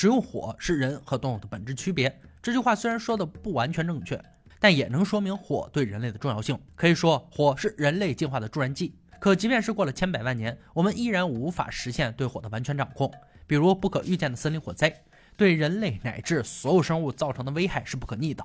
使用火是人和动物的本质区别。这句话虽然说的不完全正确，但也能说明火对人类的重要性。可以说，火是人类进化的助燃剂。可即便是过了千百万年，我们依然无法实现对火的完全掌控。比如不可预见的森林火灾，对人类乃至所有生物造成的危害是不可逆的。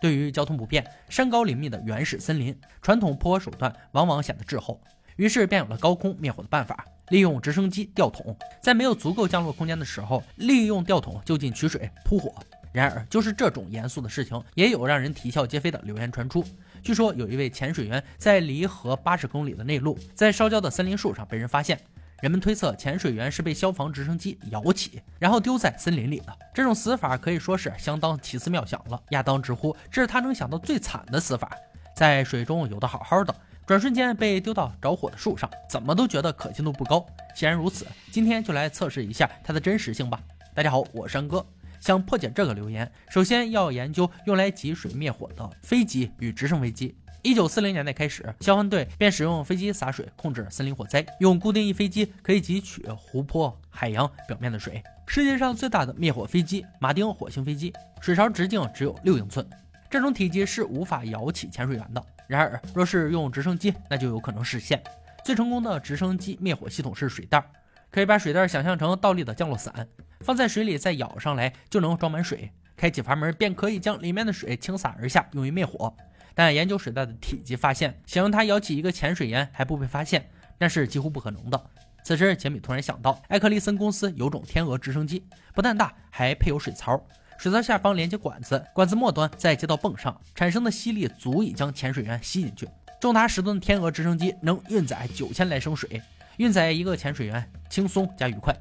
对于交通不便、山高林密的原始森林，传统扑火手段往往显得滞后。于是便有了高空灭火的办法，利用直升机吊桶，在没有足够降落空间的时候，利用吊桶就近取水扑火。然而，就是这种严肃的事情，也有让人啼笑皆非的流言传出。据说有一位潜水员在离河八十公里的内陆，在烧焦的森林树上被人发现。人们推测潜水员是被消防直升机摇起，然后丢在森林里的。这种死法可以说是相当奇思妙想了。亚当直呼这是他能想到最惨的死法，在水中游得好好的。转瞬间被丢到着火的树上，怎么都觉得可信度不高。既然如此，今天就来测试一下它的真实性吧。大家好，我山哥。想破解这个留言，首先要研究用来集水灭火的飞机与直升飞机。一九四零年代开始，消防队便使用飞机洒水控制森林火灾。用固定翼飞机可以汲取湖泊、海洋表面的水。世界上最大的灭火飞机——马丁火星飞机，水槽直径只有六英寸，这种体积是无法摇起潜水员的。然而，若是用直升机，那就有可能实现。最成功的直升机灭火系统是水袋，可以把水袋想象成倒立的降落伞，放在水里再舀上来就能装满水。开启阀门便可以将里面的水倾洒而下，用于灭火。但研究水袋的体积发现，想用它舀起一个潜水员还不被发现，那是几乎不可能的。此时，杰米突然想到，艾克利森公司有种天鹅直升机，不但大，还配有水槽。水槽下方连接管子，管子末端再接到泵上，产生的吸力足以将潜水员吸进去。重达十吨的天鹅直升机能运载九千来升水，运载一个潜水员轻松加愉快。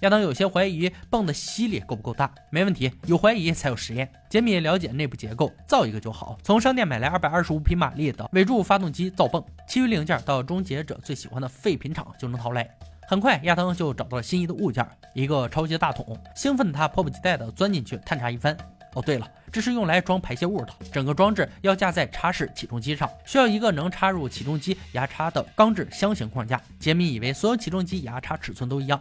亚当有些怀疑泵的吸力够不够大，没问题，有怀疑才有实验。杰米了解内部结构，造一个就好。从商店买来二百二十五匹马力的尾柱发动机造泵，其余零件到终结者最喜欢的废品厂就能淘来。很快，亚当就找到了心仪的物件，一个超级大桶。兴奋的他迫不及待地钻进去探查一番。哦，对了，这是用来装排泄物的。整个装置要架在叉式起重机上，需要一个能插入起重机牙叉的钢制箱型框架。杰米以为所有起重机牙叉尺寸都一样，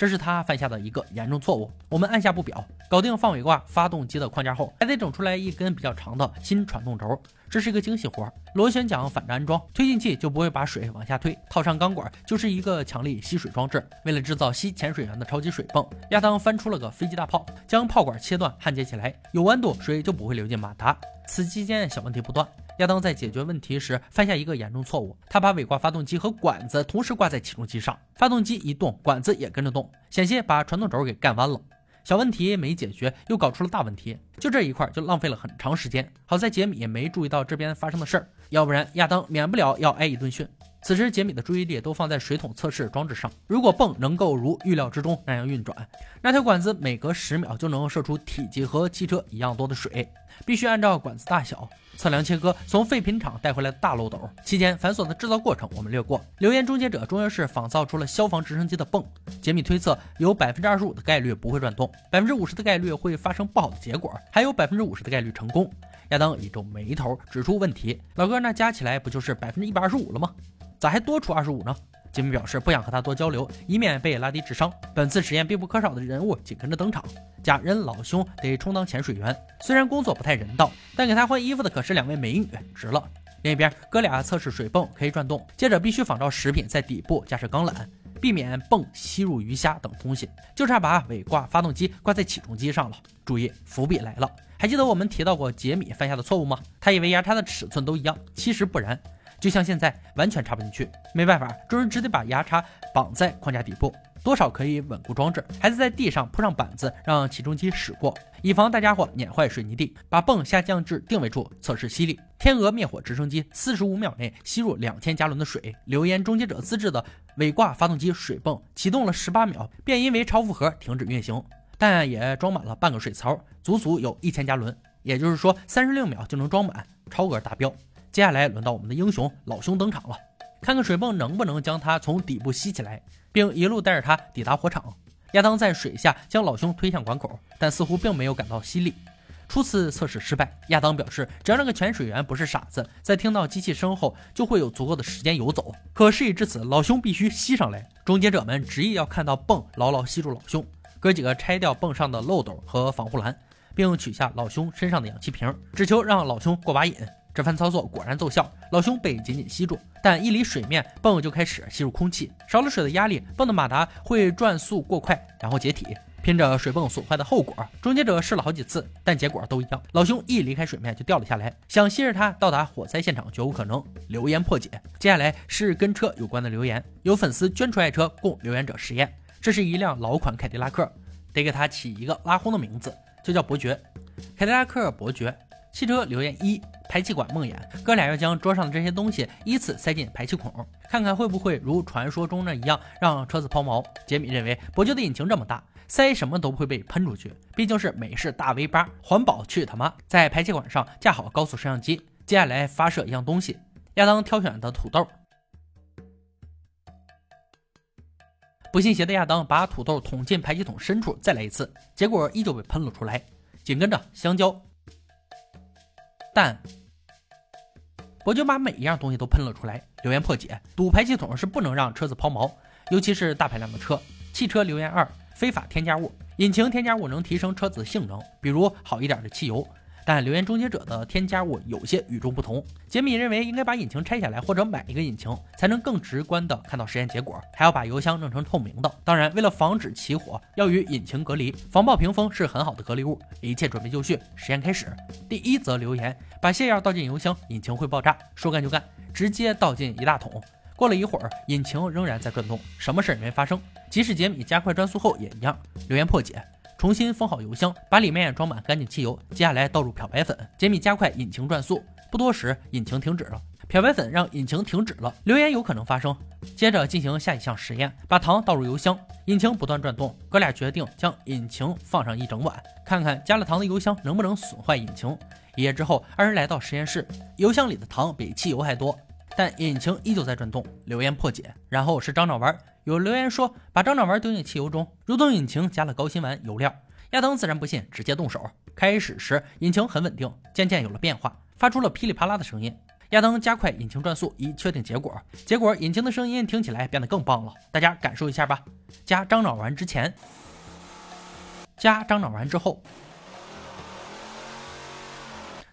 这是他犯下的一个严重错误。我们按下不表，搞定放尾挂发动机的框架后，还得整出来一根比较长的新传动轴。这是一个精细活，螺旋桨反着安装，推进器就不会把水往下推。套上钢管就是一个强力吸水装置。为了制造吸潜水员的超级水泵，亚当翻出了个飞机大炮，将炮管切断焊接起来，有弯度水就不会流进马达。此期间小问题不断，亚当在解决问题时犯下一个严重错误，他把尾挂发动机和管子同时挂在起重机上，发动机一动，管子也跟着动，险些把传动轴给干弯了。小问题没解决，又搞出了大问题，就这一块就浪费了很长时间。好在杰米也没注意到这边发生的事儿，要不然亚当免不了要挨一顿训。此时杰米的注意力都放在水桶测试装置上，如果泵能够如预料之中那样运转，那条管子每隔十秒就能射出体积和汽车一样多的水。必须按照管子大小测量切割从废品厂带回来的大漏斗。期间繁琐的制造过程我们略过。流言终结者终于是仿造出了消防直升机的泵。杰米推测有百分之二十五的概率不会转动，百分之五十的概率会发生不好的结果，还有百分之五十的概率成功。亚当一皱眉头，指出问题：老哥，那加起来不就是百分之一百二十五了吗？咋还多出二十五呢？杰米表示不想和他多交流，以免被拉低智商。本次实验必不可少的人物紧跟着登场，假人老兄得充当潜水员，虽然工作不太人道，但给他换衣服的可是两位美女，值了。另一边，哥俩测试水泵可以转动，接着必须仿照食品在底部架设钢缆，避免泵吸入鱼虾等东西，就差把尾挂发动机挂在起重机上了。注意，伏笔来了，还记得我们提到过杰米犯下的错误吗？他以为牙叉的尺寸都一样，其实不然。就像现在完全插不进去，没办法，众人只得把牙叉绑在框架底部，多少可以稳固装置。还是在地上铺上板子，让起重机驶过，以防大家伙碾坏水泥地。把泵下降至定位处测试吸力。天鹅灭火直升机四十五秒内吸入两千加仑的水。流言终结者自制的尾挂发动机水泵启动了十八秒，便因为超负荷停止运行，但也装满了半个水槽，足足有一千加仑。也就是说，三十六秒就能装满，超额达标。接下来轮到我们的英雄老兄登场了，看看水泵能不能将它从底部吸起来，并一路带着它抵达火场。亚当在水下将老兄推向管口，但似乎并没有感到吸力。初次测试失败，亚当表示，只要那个潜水员不是傻子，在听到机器声后就会有足够的时间游走。可事已至此，老兄必须吸上来。终结者们执意要看到泵牢牢吸住老兄。哥几个拆掉泵上的漏斗和防护栏，并取下老兄身上的氧气瓶，只求让老兄过把瘾。这番操作果然奏效，老兄被紧紧吸住，但一离水面，泵就开始吸入空气，少了水的压力，泵的马达会转速过快，然后解体。拼着水泵损坏的后果，终结者试了好几次，但结果都一样。老兄一离开水面就掉了下来，想吸着它到达火灾现场绝无可能。留言破解。接下来是跟车有关的留言，有粉丝捐出爱车供留言者实验。这是一辆老款凯迪拉克，得给它起一个拉轰的名字，就叫伯爵。凯迪拉克伯爵。汽车留言一：排气管梦魇。哥俩要将桌上的这些东西依次塞进排气孔，看看会不会如传说中的一样让车子抛锚。杰米认为伯爵的引擎这么大。塞什么都不会被喷出去，毕竟是美式大 V 八，环保去他妈！在排气管上架好高速摄像机，接下来发射一样东西。亚当挑选的土豆，不信邪的亚当把土豆捅进排气筒深处，再来一次，结果依旧被喷了出来。紧跟着香蕉、蛋，我就把每一样东西都喷了出来。留言破解：堵排气筒是不能让车子抛锚，尤其是大排量的车。汽车留言二。非法添加物，引擎添加物能提升车子性能，比如好一点的汽油。但留言终结者的添加物有些与众不同。杰米认为应该把引擎拆下来，或者买一个引擎，才能更直观的看到实验结果。还要把油箱弄成透明的。当然，为了防止起火，要与引擎隔离，防爆屏风是很好的隔离物。一切准备就绪，实验开始。第一则留言：把泻药倒进油箱，引擎会爆炸。说干就干，直接倒进一大桶。过了一会儿，引擎仍然在转动，什么事也没发生。即使杰米加快转速后也一样。留言破解：重新封好油箱，把里面装满干净汽油，接下来倒入漂白粉。杰米加快引擎转速，不多时引擎停止了。漂白粉让引擎停止了，留言有可能发生。接着进行下一项实验，把糖倒入油箱，引擎不断转动。哥俩决定将引擎放上一整晚，看看加了糖的油箱能不能损坏引擎。一夜之后，二人来到实验室，油箱里的糖比汽油还多。但引擎依旧在转动，留言破解。然后是樟脑丸，有留言说把樟脑丸丢进汽油中，如同引擎加了高辛烷油料。亚当自然不信，直接动手。开始时引擎很稳定，渐渐有了变化，发出了噼里啪啦的声音。亚当加快引擎转速，以确定结果。结果引擎的声音听起来变得更棒了，大家感受一下吧。加樟脑丸之前，加樟脑丸之后。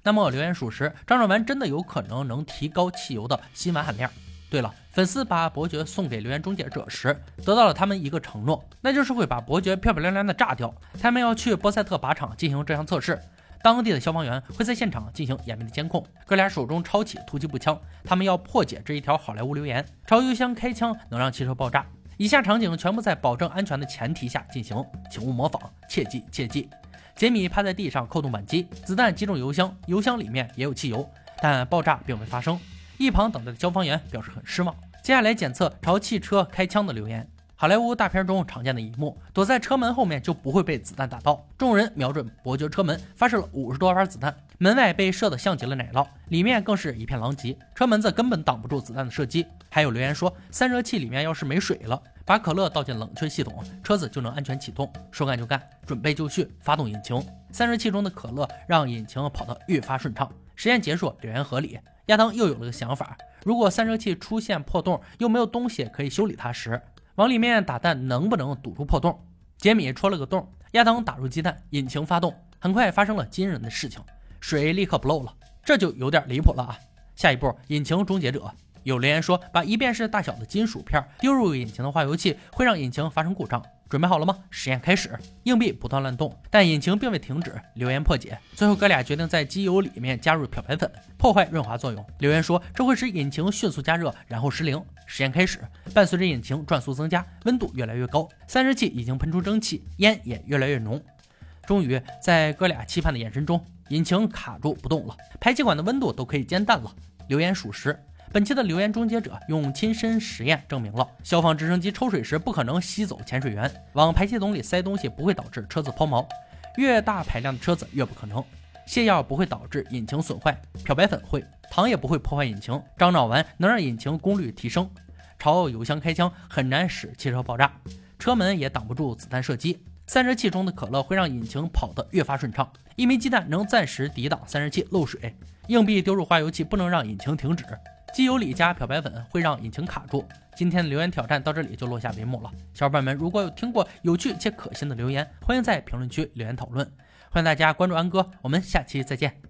那么留言属实，樟脑丸真的有可能能提高汽油的辛烷含量。对了，粉丝把伯爵送给留言终结者时，得到了他们一个承诺，那就是会把伯爵漂漂亮亮的炸掉。他们要去波塞特靶场进行这项测试，当地的消防员会在现场进行严密的监控。哥俩手中抄起突击步枪，他们要破解这一条好莱坞留言：朝油箱开枪能让汽车爆炸。以下场景全部在保证安全的前提下进行，请勿模仿，切记切记。杰米趴在地上扣动扳机，子弹击中油箱，油箱里面也有汽油，但爆炸并未发生。一旁等待的消防员表示很失望。接下来检测朝汽车开枪的留言，好莱坞大片中常见的一幕，躲在车门后面就不会被子弹打到。众人瞄准伯爵车门，发射了五十多发子弹，门外被射得像极了奶酪，里面更是一片狼藉，车门子根本挡不住子弹的射击。还有留言说，散热器里面要是没水了。把可乐倒进冷却系统，车子就能安全启动。说干就干，准备就绪，发动引擎。散热器中的可乐让引擎跑得越发顺畅。实验结束，留言合理。亚当又有了个想法：如果散热器出现破洞，又没有东西可以修理它时，往里面打蛋能不能堵住破洞？杰米戳了个洞，亚当打入鸡蛋，引擎发动。很快发生了惊人的事情，水立刻不漏了，这就有点离谱了啊！下一步，引擎终结者。有留言说，把一便士大小的金属片丢入引擎的化油器会让引擎发生故障。准备好了吗？实验开始。硬币不断乱动，但引擎并未停止。留言破解。最后哥俩决定在机油里面加入漂白粉，破坏润滑作用。留言说这会使引擎迅速加热，然后失灵。实验开始。伴随着引擎转速增加，温度越来越高，散热器已经喷出蒸汽，烟也越来越浓。终于在哥俩期盼的眼神中，引擎卡住不动了，排气管的温度都可以煎蛋了。留言属实。本期的留言终结者用亲身实验证明了，消防直升机抽水时不可能吸走潜水员，往排气筒里塞东西不会导致车子抛锚，越大排量的车子越不可能。泻药不会导致引擎损坏，漂白粉会，糖也不会破坏引擎，樟脑丸能让引擎功率提升，朝油箱开枪很难使汽车爆炸，车门也挡不住子弹射击。散热器中的可乐会让引擎跑得越发顺畅，一枚鸡蛋能暂时抵挡散热器漏水，硬币丢入化油器不能让引擎停止。机油里加漂白粉会让引擎卡住。今天的留言挑战到这里就落下帷幕了。小伙伴们，如果有听过有趣且可信的留言，欢迎在评论区留言讨论。欢迎大家关注安哥，我们下期再见。